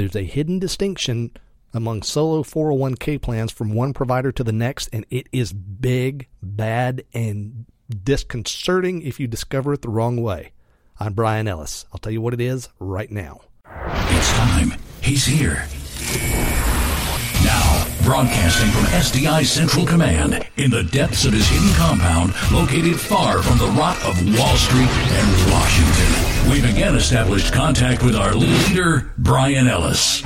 There's a hidden distinction among solo 401k plans from one provider to the next, and it is big, bad, and disconcerting if you discover it the wrong way. I'm Brian Ellis. I'll tell you what it is right now. It's time. He's here. Broadcasting from SDI Central Command in the depths of his hidden compound located far from the rot of Wall Street and Washington. We've again established contact with our leader, Brian Ellis.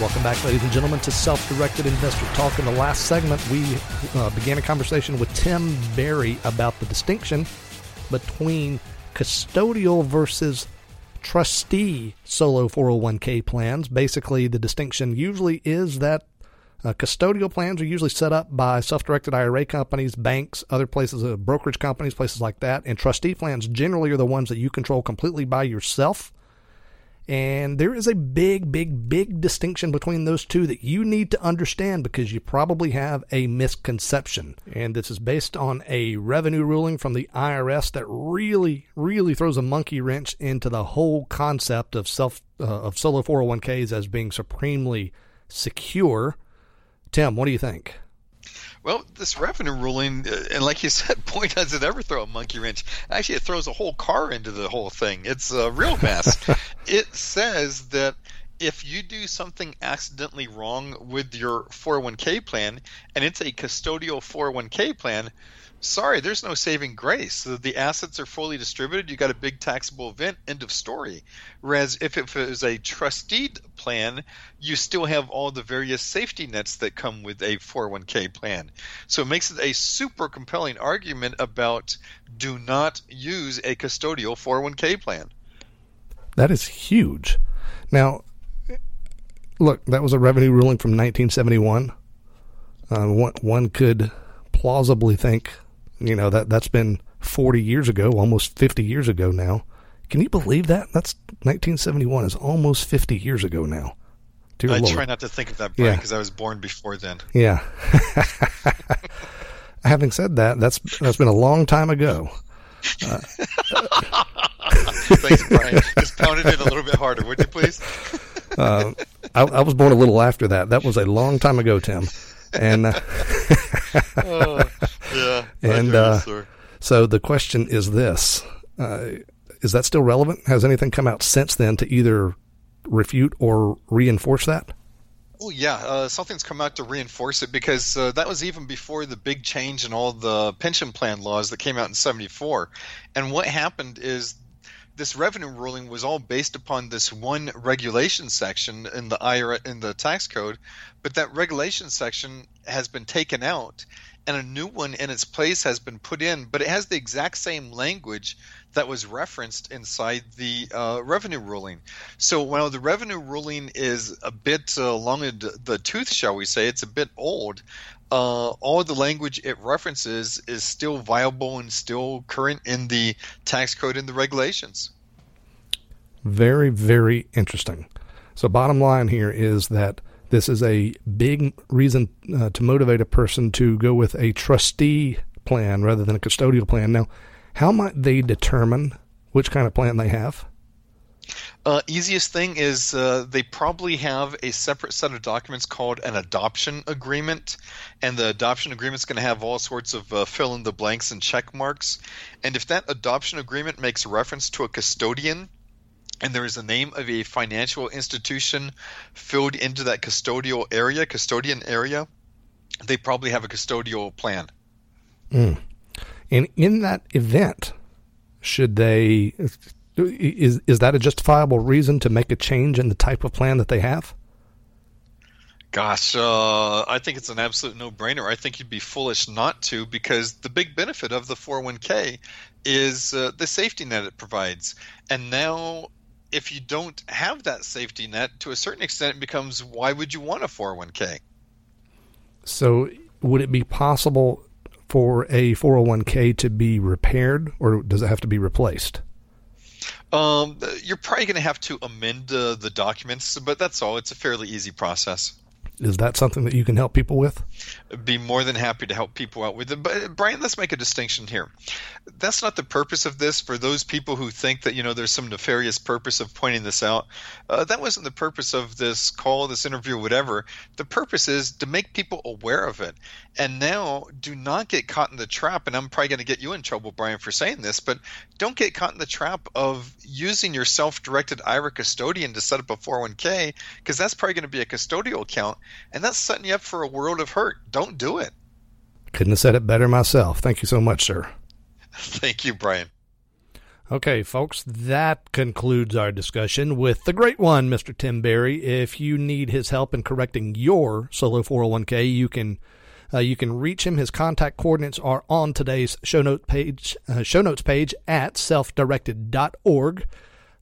Welcome back, ladies and gentlemen, to Self Directed Investor Talk. In the last segment, we uh, began a conversation with Tim Berry about the distinction between custodial versus trustee solo 401k plans. Basically, the distinction usually is that uh, custodial plans are usually set up by self directed IRA companies, banks, other places, uh, brokerage companies, places like that. And trustee plans generally are the ones that you control completely by yourself. And there is a big, big, big distinction between those two that you need to understand because you probably have a misconception. And this is based on a revenue ruling from the IRS that really, really throws a monkey wrench into the whole concept of self uh, of solo 401ks as being supremely secure. Tim, what do you think? Well, this revenue ruling, uh, and like you said, boy, does it ever throw a monkey wrench. Actually, it throws a whole car into the whole thing. It's a real mess. it says that if you do something accidentally wrong with your 401k plan, and it's a custodial 401k plan, sorry, there's no saving grace. The, assets are fully distributed. You got a big taxable event. End of story. Whereas if it was a trustee plan, you still have all the various safety nets that come with a 401k plan. So it makes it a super compelling argument about do not use a custodial 401k plan. That is huge. Now, look, that was a revenue ruling from 1971. Uh, one, one could plausibly think you know that that's been 40 years ago, almost 50 years ago now. Can you believe that? That's 1971 is almost 50 years ago now. Dear I Lord. try not to think of that, Brian, because yeah. I was born before then. Yeah. Having said that, that's that's been a long time ago. Uh, Thanks, Brian. Just pound it a little bit harder, would you please? uh, I, I, was born a little after that. That was a long time ago, Tim. And uh, oh, yeah. And uh, so the question is this uh, Is that still relevant? Has anything come out since then to either refute or reinforce that? Oh yeah, uh, something's come out to reinforce it because uh, that was even before the big change in all the pension plan laws that came out in '74. And what happened is this revenue ruling was all based upon this one regulation section in the IRA in the tax code, but that regulation section has been taken out and a new one in its place has been put in, but it has the exact same language that was referenced inside the uh, revenue ruling. So while the revenue ruling is a bit uh, long in the tooth, shall we say, it's a bit old. Uh, all the language it references is still viable and still current in the tax code and the regulations. Very, very interesting. So, bottom line here is that this is a big reason uh, to motivate a person to go with a trustee plan rather than a custodial plan. Now, how might they determine which kind of plan they have? Uh, easiest thing is uh, they probably have a separate set of documents called an adoption agreement, and the adoption agreement is going to have all sorts of uh, fill in the blanks and check marks. And if that adoption agreement makes reference to a custodian, and there is a name of a financial institution filled into that custodial area, custodian area, they probably have a custodial plan. Mm. And in that event, should they is is that a justifiable reason to make a change in the type of plan that they have? Gosh, uh, I think it's an absolute no-brainer. I think you'd be foolish not to because the big benefit of the 401k is uh, the safety net it provides. And now if you don't have that safety net, to a certain extent, it becomes why would you want a 401k? So, would it be possible for a 401k to be repaired, or does it have to be replaced? Um, you're probably going to have to amend uh, the documents, but that's all. It's a fairly easy process. Is that something that you can help people with? Be more than happy to help people out with it. But Brian, let's make a distinction here. That's not the purpose of this. For those people who think that you know there's some nefarious purpose of pointing this out, uh, that wasn't the purpose of this call, this interview, whatever. The purpose is to make people aware of it. And now, do not get caught in the trap. And I'm probably going to get you in trouble, Brian, for saying this, but don't get caught in the trap of using your self-directed IRA custodian to set up a 401k because that's probably going to be a custodial account, and that's setting you up for a world of hurt. Don't do it. Couldn't have said it better myself. Thank you so much, sir. Thank you, Brian. Okay, folks, that concludes our discussion with the great one, Mr. Tim Berry. If you need his help in correcting your solo 401k, you can uh, you can reach him. His contact coordinates are on today's show note page, uh, show notes page at selfdirected.org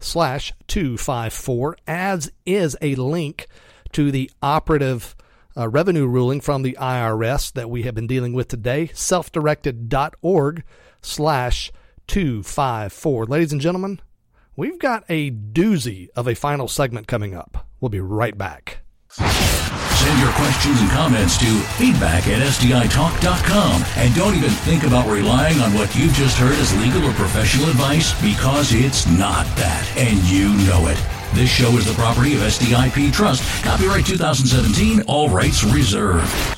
slash 254, as is a link to the operative uh, revenue ruling from the IRS that we have been dealing with today, selfdirected.org slash 254. Ladies and gentlemen, we've got a doozy of a final segment coming up. We'll be right back. Send your questions and comments to feedback at SDITalk.com. And don't even think about relying on what you've just heard as legal or professional advice because it's not that. And you know it. This show is the property of SDIP Trust. Copyright 2017, all rights reserved.